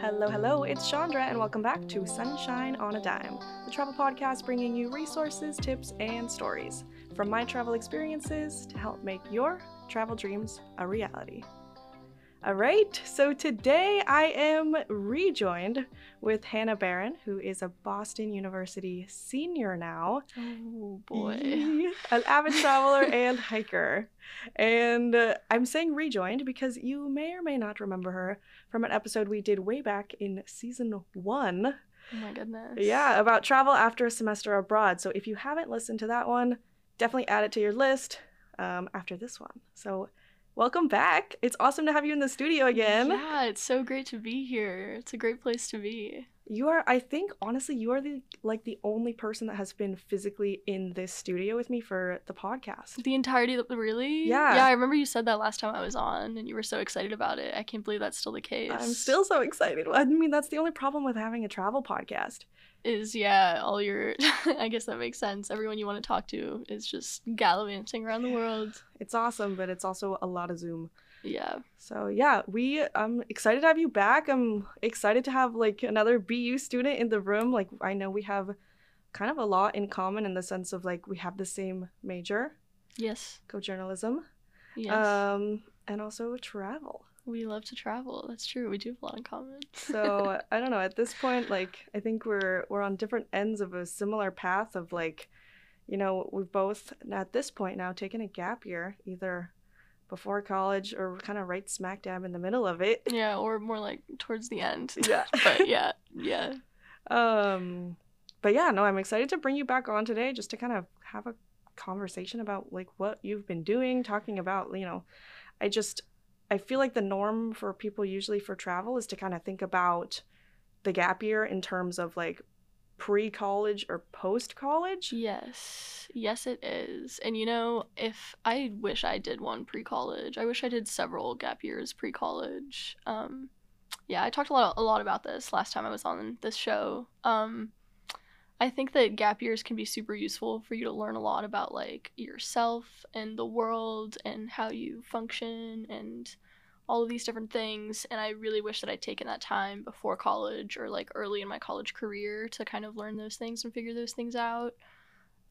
Hello, hello, it's Shandra, and welcome back to Sunshine on a Dime, the travel podcast bringing you resources, tips, and stories from my travel experiences to help make your travel dreams a reality. All right, so today I am rejoined with Hannah Baron, who is a Boston University senior now. Oh boy. An avid traveler and hiker. And uh, I'm saying rejoined because you may or may not remember her from an episode we did way back in season one. Oh my goodness. Yeah, about travel after a semester abroad. So if you haven't listened to that one, definitely add it to your list um, after this one. So welcome back. It's awesome to have you in the studio again. Yeah, it's so great to be here. It's a great place to be. You are, I think, honestly, you are the like the only person that has been physically in this studio with me for the podcast. The entirety of the, really? Yeah. Yeah, I remember you said that last time I was on and you were so excited about it. I can't believe that's still the case. I'm still so excited. I mean, that's the only problem with having a travel podcast. is yeah, all your I guess that makes sense. Everyone you want to talk to is just gallivanting around the world. It's awesome, but it's also a lot of Zoom. Yeah. So yeah, we I'm excited to have you back. I'm excited to have like another BU student in the room. Like I know we have kind of a lot in common in the sense of like we have the same major, Yes. co-journalism, Yes. um, and also travel. we love to travel. That's true. We do have a lot in common. So I don't know. At this point, like I think we're we're on different ends of a similar path of like, you know, we've both at this point now taken a gap year, either before college or kind of right smack dab in the middle of it. yeah, or more like towards the end. Yeah. but yeah, yeah. Um, but yeah, no, I'm excited to bring you back on today just to kind of have a conversation about like what you've been doing, talking about, you know, I just I feel like the norm for people usually for travel is to kind of think about the gap year in terms of like pre-college or post-college. Yes, yes, it is. And you know, if I wish I did one pre college, I wish I did several gap years pre college. Um, yeah, I talked a lot, a lot about this last time I was on this show. Um, I think that gap years can be super useful for you to learn a lot about like yourself and the world and how you function and all of these different things. And I really wish that I'd taken that time before college or like early in my college career to kind of learn those things and figure those things out.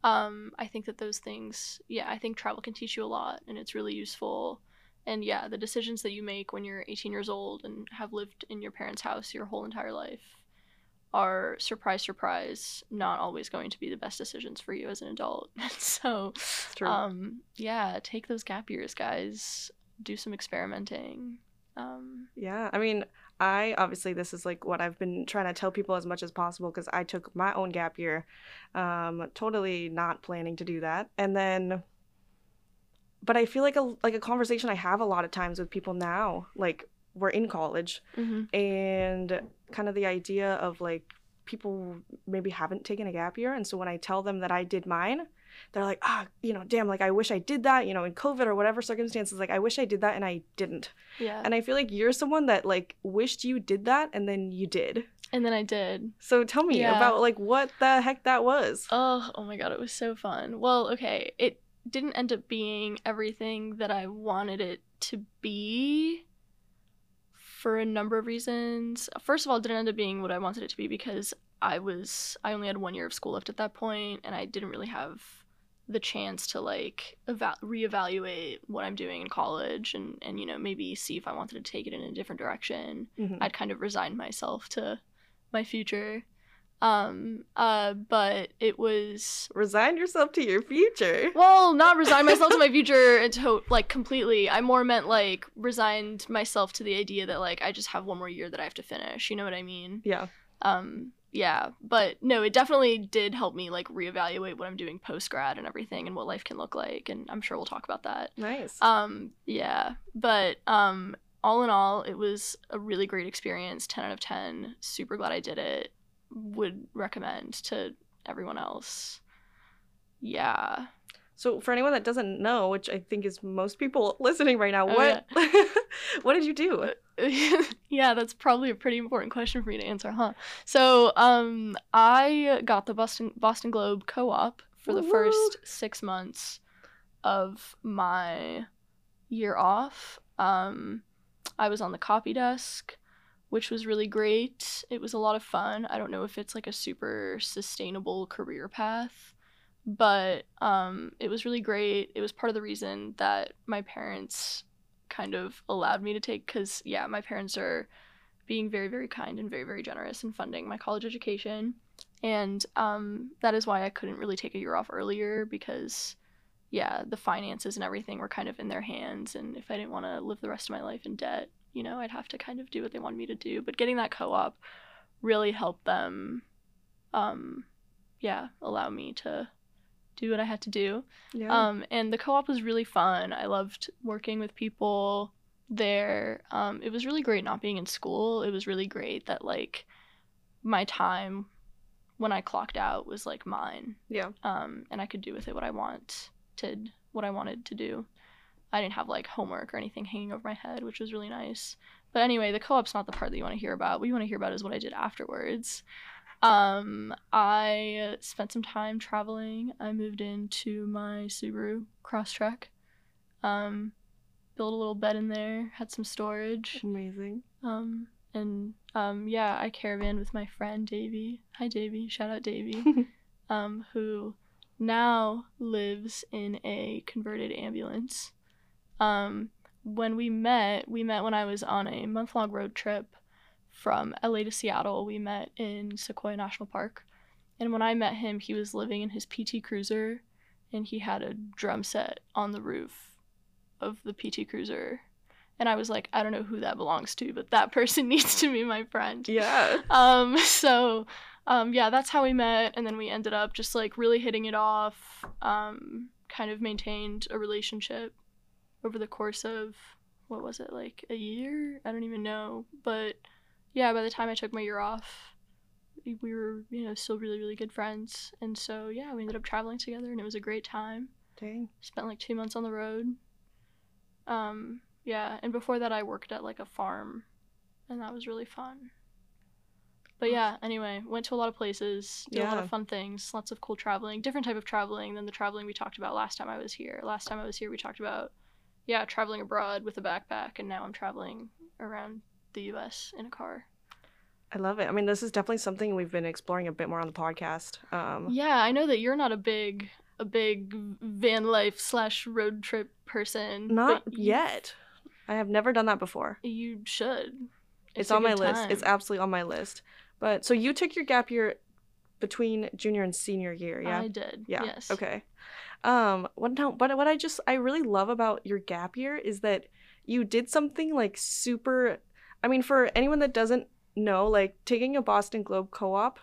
Um, I think that those things, yeah, I think travel can teach you a lot and it's really useful. And yeah, the decisions that you make when you're 18 years old and have lived in your parents' house your whole entire life are surprise surprise not always going to be the best decisions for you as an adult. so, um yeah, take those gap years, guys. Do some experimenting. Um Yeah, I mean, I obviously this is like what I've been trying to tell people as much as possible because I took my own gap year, um, totally not planning to do that, and then, but I feel like a like a conversation I have a lot of times with people now, like we're in college, mhm. and kind of the idea of like people maybe haven't taken a gap year, and so when I tell them that I did mine. They're like, ah, you know, damn, like I wish I did that, you know, in COVID or whatever circumstances. Like, I wish I did that and I didn't. Yeah. And I feel like you're someone that like wished you did that and then you did. and then I did. So tell me Yeah. about like what the heck that was. Oh, oh my god, it was so fun. Well, okay, it didn't end up being everything that I wanted it to be for a number of reasons. First of all, it didn't end up being what I wanted it to be because I was I only had one year of school left at that point and I didn't really have the chance to like eva- reevaluate what I'm doing in college and and you know maybe see if I wanted to take it in a different direction. Mhm. I'd kind of resigned myself to my future. Um uh but it was Resign yourself to your future. well, not resign myself to my future until like completely. I more meant like resigned myself to the idea that like I just have one more year that I have to finish. You know what I mean? Yeah. Um yeah, but no, it definitely did help me like reevaluate what I'm doing post grad and everything and what life can look like and I'm sure we'll talk about that. Nice. Um yeah, but um all in all, it was a really great experience. 10 out of 10. Super glad I did it. Would recommend to everyone else. Yeah. So for anyone that doesn't know, which I think is most people listening right now, what what did you do? yeah, that's probably a pretty important question for me to answer, huh? So, um, I got the Boston Boston Globe co-op for the Woo-woo. first six months of my year off, um, I was on the copy desk, which was really great. It was a lot of fun. I don't know if it's like a super sustainable career path, but um, it was really great. It was part of the reason that my parents kind of allowed me to take, because, yeah, my parents are being very, very kind and very, very generous in funding my college education. And um, that is why I couldn't really take a year off earlier because, yeah, the finances and everything were kind of in their hands. And if I didn't want to live the rest of my life in debt, you know, I'd have to kind of do what they wanted me to do. But getting that co op really helped them, um, yeah, allow me to do what I had to do. Yeah. Um, and the co op was really fun. I loved working with people there. Um, it was really great not being in school. It was really great that, like, my time when I clocked out was like mine. Yeah. Um, and I could do with it what I wanted, what I wanted to do. I didn't have like homework or anything hanging over my head, which was really nice. But anyway, the co-op's not the part that you want to hear about. What you want to hear about is what I did afterwards. Um, I spent some time traveling. I moved into my Subaru Crosstrek. Um, built a little bed in there, had some storage. Amazing. Um, and um, yeah, I caravan with my friend Davy. Hi, Davy. Shout out Davy. um, who now lives in a converted ambulance. Um, when we met, we met when I was on a month long road trip from LA to Seattle. We met in Sequoia National Park. And when I met him, he was living in his PT Cruiser and he had a drum set on the roof of the PT Cruiser. And I was like, I don't know who that belongs to, but that person needs to be my friend. Yeah. Um, so um, yeah, that's how we met, and then we ended up just like really hitting it off. Um, kind of maintained a relationship over the course of what was it like a year? I don't even know, but yeah, by the time I took my year off, we we were you know still really really good friends, and so yeah, we ended up traveling together, and it was a great time. Dang. Spent like two months on the road. Um, yeah, and before that, I worked at like a farm, and that was really fun. But yeah, anyway, went to a lot of places, did a lot of fun things, lots of cool traveling, different type of traveling than the traveling we talked about last time I was here. Last time I was here, we talked about, yeah, traveling abroad with a backpack, and now I'm traveling around the U.S. in a car. I love it. I mean, this is definitely something we've been exploring a bit more on the podcast. Um, Yeah, I know that you're not a big, a big van life slash road trip person. Not yet. I have never done that before. You should. It's, a on my good list. It's absolutely on my list. But so you took your gap year between junior and senior year, yeah? I did. Yeah. Yes. Okay. Um. What now? But what I just I really love about your gap year is that you did something like super. I mean, for anyone that doesn't know, like taking a Boston Globe co-op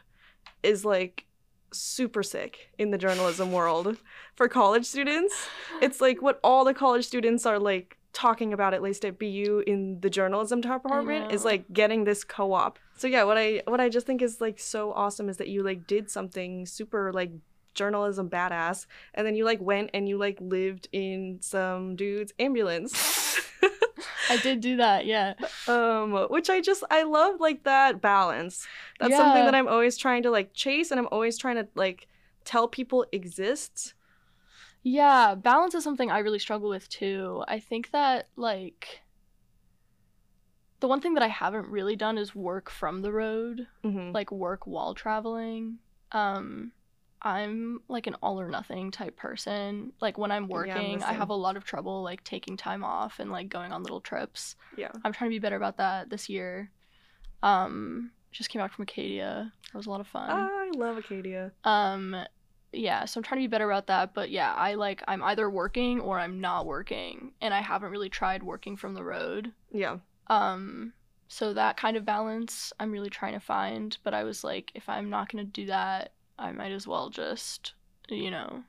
is like super sick in the journalism world for college students. It's like what all the college students are like talking about at least at BU in the journalism department is like getting this co-op. So yeah, what I what I just think is like so awesome is that you like did something super like journalism badass and then you like went and you like lived in some dude's ambulance. I did do that. Yeah. um which I just I love like that balance. That's something that I'm always trying to like chase and I'm always trying to like tell people exists. Yeah, balance is something I really struggle with too. I think that like the one thing that I haven't really done is work from the road, Mhm. like work while traveling. Um I'm like an all or nothing type person. Like when I'm Yeah, I'm working, I have a lot of trouble like taking time off and like going on little trips. Yeah. I'm trying to be better about that this year. Um just came back from Acadia. That was a lot of fun. I love Acadia. Um yeah, so I'm trying to be better about that, but yeah, I like I'm either working or I'm not working, and I haven't really tried working from the road. Yeah. Um so that kind of balance I'm really trying to find, but I was like if I'm not going to do that, I might as well just, you know,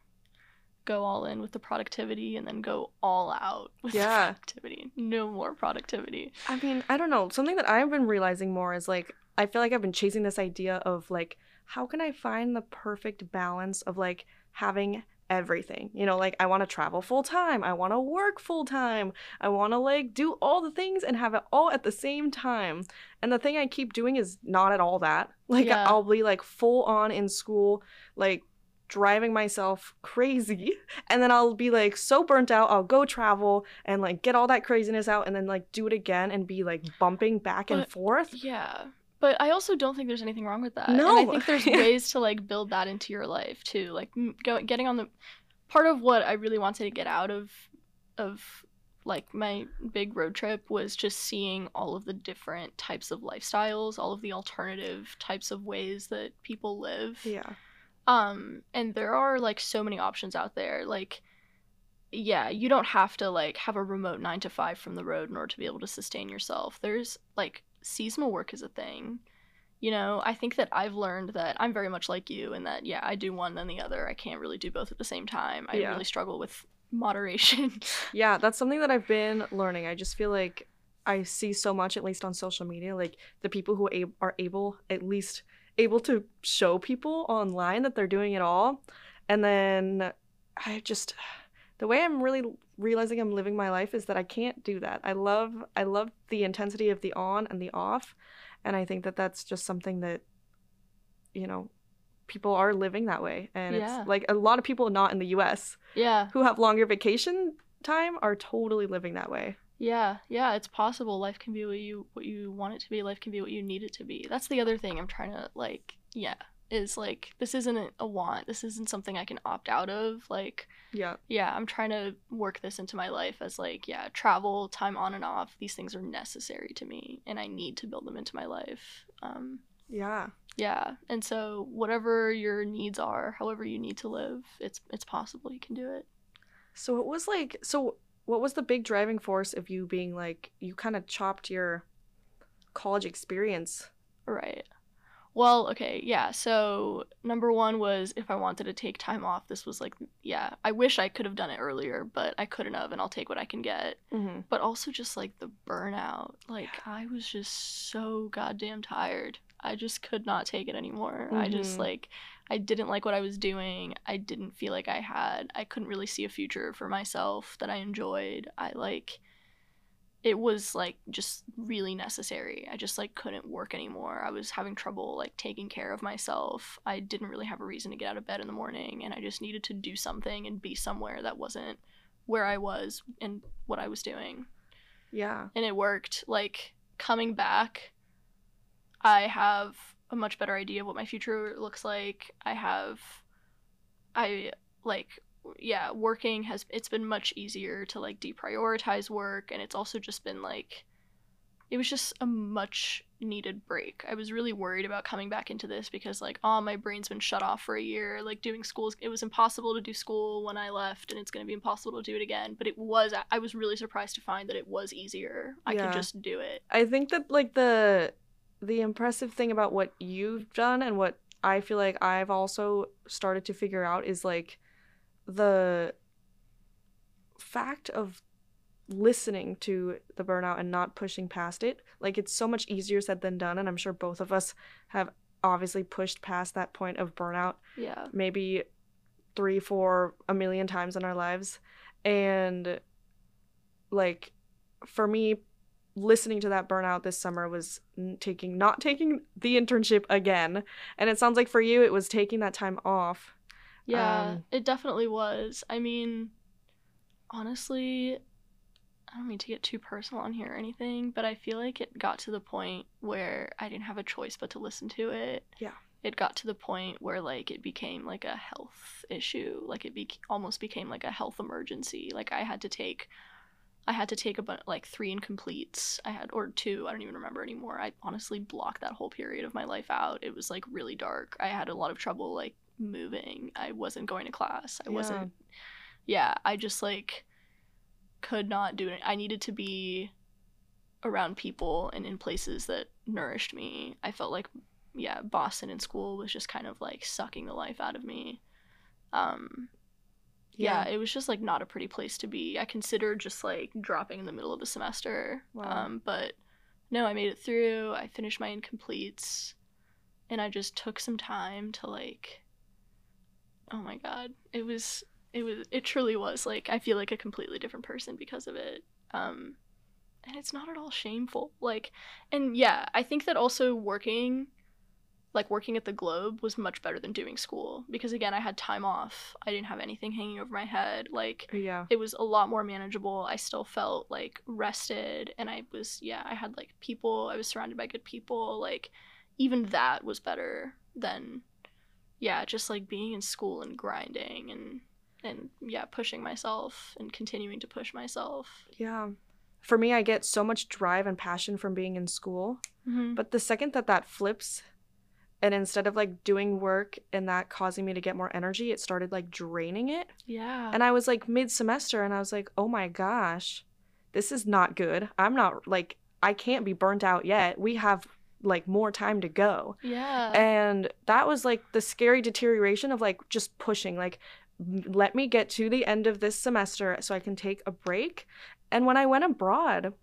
go all in with the productivity and then go all out with Yeah. the productivity. No more productivity. I mean, I don't know. Something that I've been realizing more is like I feel like I've been chasing this idea of like how can I find the perfect balance of like having everything. You know, like I want to travel full time, I want to work full time, I want to like do all the things and have it all at the same time. And the thing I keep doing is not at all that. Like Yeah. I'll be like full on in school, like driving myself crazy and then I'll be like so burnt out I'll go travel and like get all that craziness out and then like do it again and be like bumping back and forth. Yeah. But I also don't think there's anything wrong with that. No. And I think there's ways to like build that into your life too. Like go, getting on the part of what I really wanted to get out of of like my big road trip was just seeing all of the different types of lifestyles, all of the alternative types of ways that people live. Yeah. Um, and there are like so many options out there. Like, yeah, you don't have to like have a remote nine to five from the road in order to be able to sustain yourself. There's like seasonal work is a thing. You know, I think that I've learned that I'm very much like you in that, yeah, I do one then the other. I can't really do both at the same time. I Yeah. really struggle with moderation. Yeah, that's something that I've been learning. I just feel like I see so much, at least on social media, like the people who a- are able, at least able to show people online that they're doing it all. And then I just, the way I'm really realizing I'm living my life is that I can't do that. I love, I love the intensity of the on and the off. And I think that that's just something that, you know, people are living that way. And Yeah. it's like a lot of people not in the US yeah. who have longer vacation time are totally living that way. Yeah, yeah, it's possible. Life can be what you what you want it to be. Life can be what you need it to be. That's the other thing I'm trying to like, yeah, is like this isn't a- want. This isn't something I can opt out of. Like, Yeah. yeah, I'm trying to work this into my life as like, yeah, travel, time on and off. These things are necessary to me and I need to build them into my life. Um Yeah. yeah, and so whatever your needs are, however you need to live, it's it's possible you can do it. So it was like so what was the big driving force of you being like you kind of chopped your college experience? Right. Well, okay, yeah. So number one was if I wanted to take time off, this was like, yeah, I wish I could have done it earlier, but I couldn't have, and I'll take what I can get. Mm-hmm. But also just like the burnout. Like, I was just so goddamn tired. I just could not take it anymore. I just Mhm. like, I didn't like what I was doing. I didn't feel like I had, I couldn't really see a future for myself that I enjoyed. I like, it was like just really necessary. I just like couldn't work anymore. I was having trouble like taking care of myself. I didn't really have a reason to get out of bed in the morning and I just needed to do something and be somewhere that wasn't where I was and what I was doing. Yeah. And it worked. Like coming back, I have a much better idea of what my future looks like. I have I like yeah, working has it's been much easier to like deprioritize work and it's also just been like it was just a much needed break. I was really worried about coming back into this because like oh my brain's been shut off for a year. Like doing school it was impossible to do school when I left and it's going to be impossible to do it again, but it was I was really surprised to find that it was easier. I Yeah. could just do it. I think that like the the impressive thing about what you've done and what I feel like I've also started to figure out is like the fact of listening to the burnout and not pushing past it. Like it's so much easier said than done and I'm sure both of us have obviously pushed past that point of burnout Yeah. maybe three, four, a million times in our lives. And like for me, listening to that burnout this summer was taking not taking the internship again. And it sounds like for you it was taking that time off. Yeah, Um, it definitely was. I mean, honestly, I don't mean to get too personal on here or anything, but I feel like it got to the point where I didn't have a choice but to listen to it. Yeah. It got to the point where like it became like a health issue, like it be- almost became like a health emergency. Like I had to take I had to take a bunch like three incompletes. I had or two, I don't even remember anymore. I honestly blocked that whole period of my life out. It was like really dark. I had a lot of trouble like moving. I wasn't going to class. I Yeah. wasn't Yeah, I just like could not do it. I needed to be around people and in places that nourished me. I felt like yeah, Boston in school was just kind of like sucking the life out of me. Um yeah, it was just like not a pretty place to be. I considered just like dropping in the middle of the semester. Wow. Um, but no, I made it through. I finished my incompletes and I just took some time to like oh my god. It was it was it truly was like I feel like a completely different person because of it. Um and it's not at all shameful. Like and yeah, I think that also working like working at the Globe was much better than doing school because again, I had time off. I didn't have anything hanging over my head. Like Yeah. it was a lot more manageable. I still felt like rested and I was yeah, I had like people, I was surrounded by good people. Like even that was better than yeah, just like being in school and grinding and and yeah, pushing myself and continuing to push myself. Yeah. For me, I get so much drive and passion from being in school. Mm-hmm. But the second that that flips, and instead of like doing work and that causing me to get more energy, it started like draining it. Yeah. And I was like mid semester and I was like, oh my gosh, this is not good. I'm not like, I can't be burnt out yet. We have like more time to go. yeah. And that was like the scary deterioration of like just pushing, like, let me get to the end of this semester so I can take a break. And when I went abroad,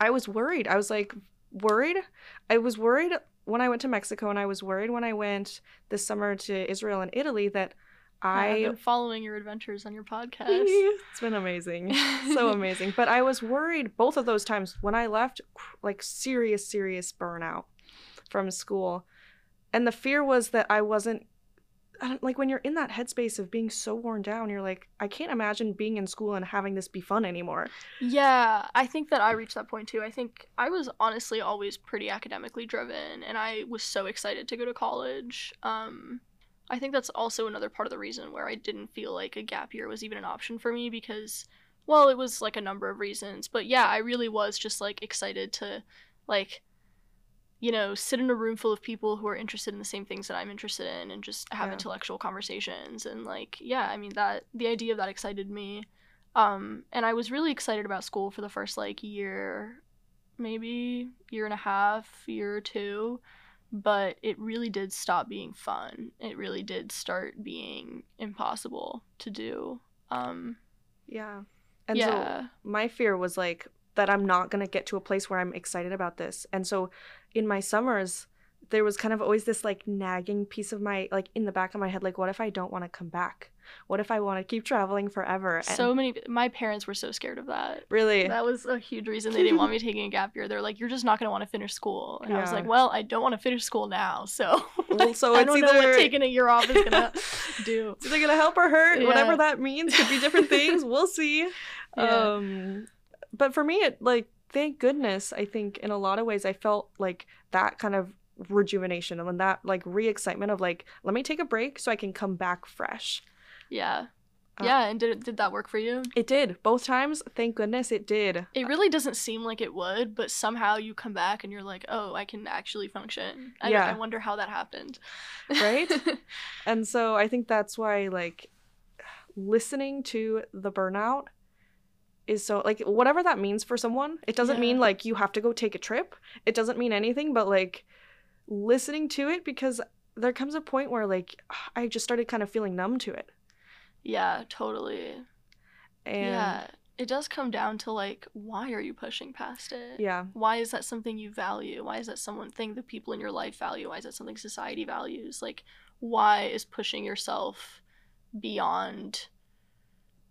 I was worried. I was like, worried. I was worried when I went to Mexico, and I was worried when I went this summer to Israel and Italy that I've been following your adventures on your podcast. it's been amazing. So amazing. But I was worried both of those times when I left, like serious, serious burnout from school. And the fear was that I wasn't, I don't, like when you're in that headspace of being so worn down, you're like, I can't imagine being in school and having this be fun anymore. Yeah, I think that I reached that point too. I think I was honestly always pretty academically driven and I was so excited to go to college. Um I think that's also another part of the reason where I didn't feel like a gap year was even an option for me because well, it was like a number of reasons, but yeah, I really was just like excited to like you know, sit in a room full of people who are interested in the same things that I'm interested in and just have Yeah. intellectual conversations and like yeah, I mean that the idea of that excited me. Um and I was really excited about school for the first like year, maybe year and a half, year or two, but it really did stop being fun. It really did start being impossible to do. Um Yeah. And yeah. so my fear was like that I'm not going to get to a place where I'm excited about this. And so in my summers, there was kind of always this like nagging piece of my like in the back of my head like what if I don't want to come back? What if I want to keep traveling forever? And so many my parents were so scared of that. really That was a huge reason they didn't want me taking a gap year. They're like, "You're just not gonna want to finish school," and I was like, "Well, I don't want to finish school now, so Well, so I don't know either- what taking a year off is gonna do." It's either gonna help or hurt, Yeah. whatever that means. Could be different things. We'll see. Yeah. Um, but for me, it like thank goodness. I think in a lot of ways, I felt like that kind of rejuvenation and then that like re-excitement of like let me take a break so I can come back fresh. Yeah, Uh, yeah. And did did that work for you? It did both times. Thank goodness it did. It really doesn't seem like it would, but somehow you come back and you're like, "Oh, I can actually function." I, Yeah. I wonder how that happened. Right? And so I think that's why like listening to the burnout is so like whatever that means for someone. It doesn't Yeah. mean like you have to go take a trip. It doesn't mean anything, but like listening to it because there comes a point where like I just started kind of feeling numb to it. yeah, totally. And yeah, it does come down to like, why are you pushing past it? yeah. why is that something you value why is that someone thing that people in your life value why is that something society values like why is pushing yourself beyond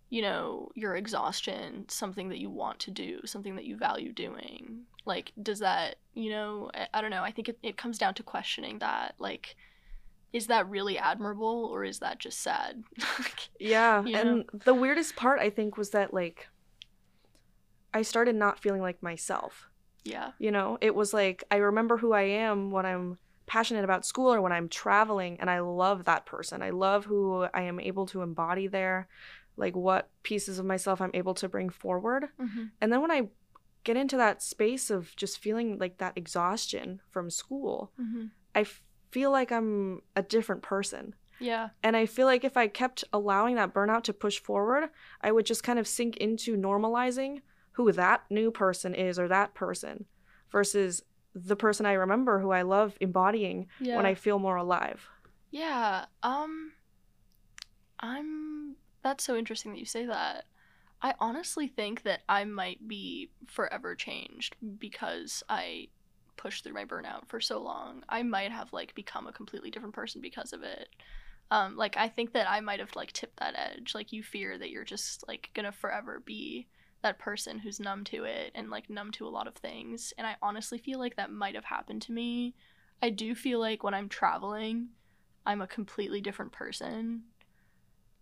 you know your exhaustion something that you want to do something that you value doing like does that you know i, I don't know i think it, it comes down to questioning that like is that really admirable or is that just sad Yeah. You And the weirdest part I think was that like I started not feeling like myself. yeah You know, it was like I remember who I am when I'm passionate about school or when I'm traveling, and I love that person. I love who I am able to embody there, like what pieces of myself I'm able to bring forward. hmm And then when I get into that space of just feeling like that exhaustion from school, hmm I feel like I'm a different person. yeah And I feel like if I kept allowing that burnout to push forward, I would just kind of sink into normalizing who that new person is or that person versus the person I remember who I love embodying yeah when I feel more alive. Yeah, um I'm that's so interesting that you say that. I honestly think that I might be forever changed because I pushed through my burnout for so long. I might have like become a completely different person because of it. Um like I think that I might have like tipped that edge. Like you fear that you're just like to forever be that person who's numb to it and like numb to a lot of things. And I honestly feel like that might have happened to me I do feel like when I'm traveling, I'm a completely different person.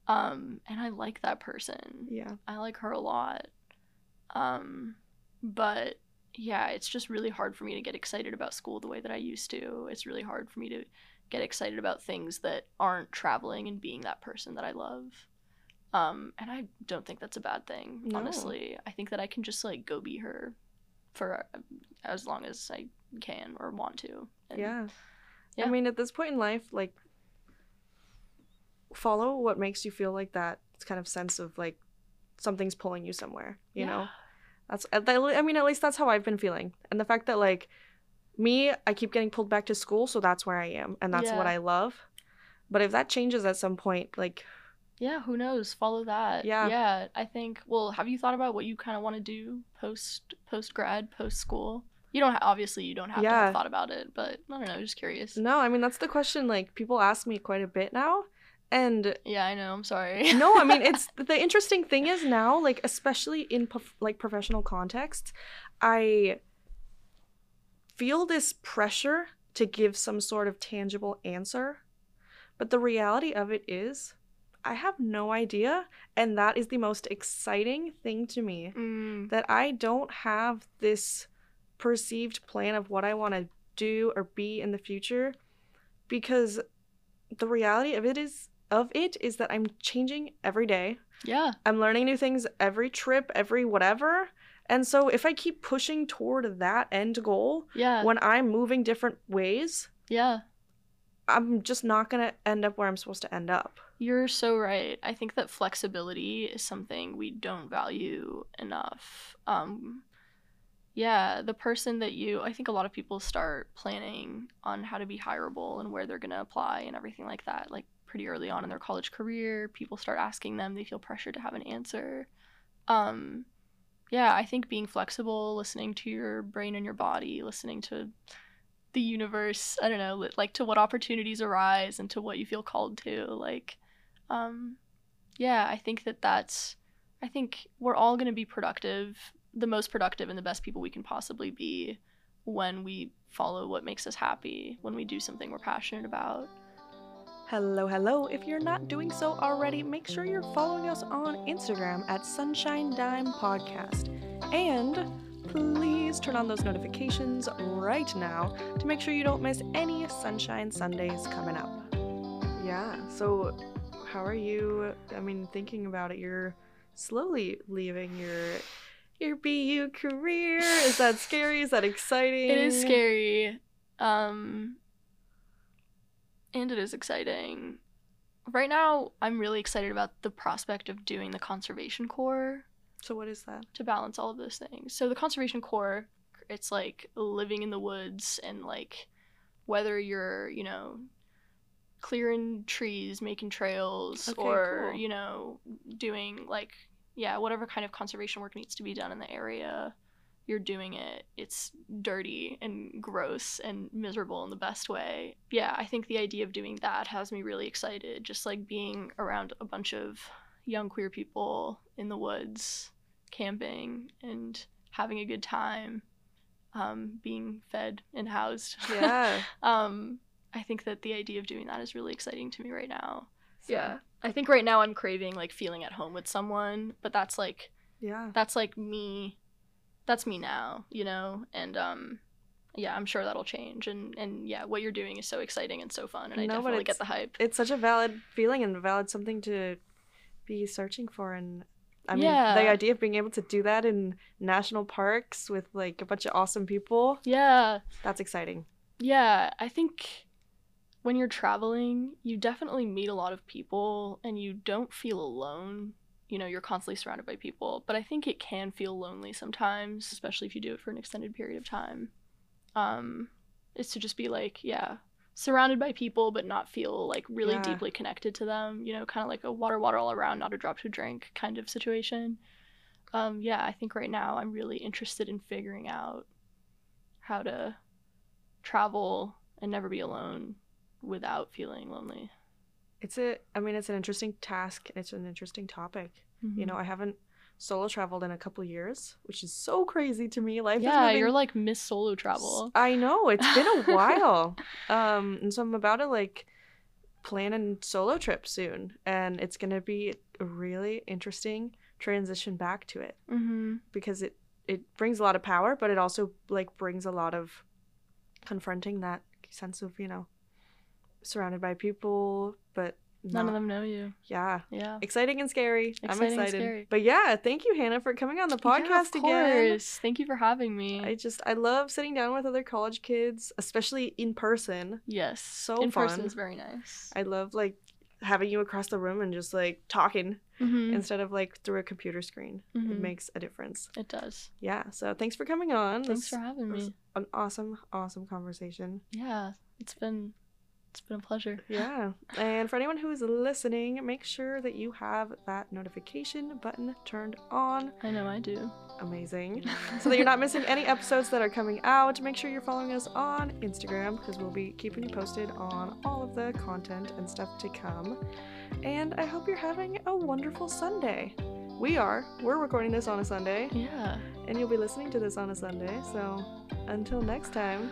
Um, and I like that person. Yeah. I like her a lot. Um, but yeah, it's just really hard for me to get excited about school the way that I used to. It's really hard for me to get excited about things that aren't traveling and being that person that I love. Um, and I don't think that's a bad thing, No. honestly. I think that I can just like go be her for as long as I can or want to. And yeah. yeah. I mean, at this point in life, like, follow what makes you feel like that kind of sense of like something's pulling you somewhere. You know, that's I mean, at least that's how I've been feeling, and the fact that like me, I keep getting pulled back to school, so that's where I am, and that's what I love. But if that changes at some point, like, Yeah, who knows? Follow that. Yeah. Yeah, I think. Well, have you thought about what you kind of want to do post post grad, post school? You don't ha- obviously you don't have to have thought about it, but I don't know, just curious. no, I mean that's the question. Like people ask me quite a bit now, and Yeah, I know. I'm sorry. no, I mean it's the interesting thing is now, like especially in like professional context I feel this pressure to give some sort of tangible answer, but the reality of it is, I have no idea, and that is the most exciting thing to me Mm, that I don't have this perceived plan of what I want to do or be in the future because the reality of it is of it is that I'm changing every day. yeah. I'm learning new things every trip, every whatever. And so if I keep pushing toward that end goal Yeah. when I'm moving different ways, yeah. I'm just not going to end up where I'm supposed to end up. You're so right. I think that flexibility is something we don't value enough. Um yeah, the person that you I think a lot of people start planning on how to be hireable and where they're going to apply and everything like that like pretty early on in their college career. People start asking them, they feel pressure to have an answer. Um yeah, I think being flexible, listening to your brain and your body, listening to the universe, I don't know, like to what opportunities arise and to what you feel called to, like um yeah, I think that that's I think we're all going to be productive, the most productive and the best people we can possibly be when we follow what makes us happy, when we do something we're passionate about. Hello, hello. If you're not doing so already, make sure you're following us on Instagram at Sunshine Dime Podcast. And please turn on those notifications right now to make sure you don't miss any Sunshine Sundays coming up. Yeah, so how are you? I mean, thinking about it, you're slowly leaving your your BU career. Is that scary? Is that exciting? It is scary. Um and it is exciting. Right now, I'm really excited about the prospect of doing the conservation corps. So what is that? to balance all of those things. So the conservation corps, it's like living in the woods and like whether you're, you know, clearing trees, making trails Okay, or, cool. you know, doing like yeah, whatever kind of conservation work needs to be done in the area, you're doing it. It's dirty and gross and miserable in the best way. Yeah, I think the idea of doing that has me really excited. Just like being around a bunch of young queer people in the woods, camping and having a good time, um, being fed and housed. Yeah. um, I think that the idea of doing that is really exciting to me right now. So, Yeah. I think right now I'm craving like feeling at home with someone, but that's like Yeah. that's like me that's me now, you know? And um yeah, I'm sure that'll change and and yeah, what you're doing is so exciting and so fun and I No, definitely get the hype. it's such a valid feeling and valid something to be searching for and I mean Yeah. the idea of being able to do that in national parks with like a bunch of awesome people, Yeah. that's exciting. Yeah, I think when you're traveling, you definitely meet a lot of people and you don't feel alone. You know, you're constantly surrounded by people, but I think it can feel lonely sometimes, especially if you do it for an extended period of time. Um, is to just be like, yeah, surrounded by people, but not feel like really Yeah. deeply connected to them. You know, kind of like a water, water all around, not a drop to drink kind of situation. Um, yeah, I think right now I'm really interested in figuring out how to travel and never be alone without feeling lonely. It's a I mean it's an interesting task and it's an interesting topic. Mm-hmm. You know, I haven't solo traveled in a couple years, which is so crazy to me. Life yeah, you're like Miss Solo Travel. I know it's been a while, um, and so I'm about to like plan a solo trip soon, and it's gonna be a really interesting transition back to it Mm-hmm. because it it brings a lot of power, but it also like brings a lot of confronting that sense of you know surrounded by people, None not- of them know you. Yeah, Yeah. exciting and scary. I'm Exciting and excited. scary. But yeah, thank you, Hannah, for coming on the Yeah, podcast of again. course. Thank you for having me. I just I love sitting down with other college kids, especially in person. yes. so In fun. person is very nice. I love like having you across the room and just like talking Mhm. instead of like through a computer screen. It Mhm. makes a difference. It does. Yeah. So thanks for coming on. Thanks This for having me. an awesome, awesome conversation. Yeah. It's been it's been a pleasure. Yeah. and for anyone who is listening, make sure that you have that notification button turned on. I know I do. Amazing. so that you're not missing any episodes that are coming out. Make sure you're following us on Instagram because we'll be keeping you posted on all of the content and stuff to come. And I hope you're having a wonderful Sunday. We are. We're recording this on a Sunday, Yeah. and you'll be listening to this on a Sunday. So until next time,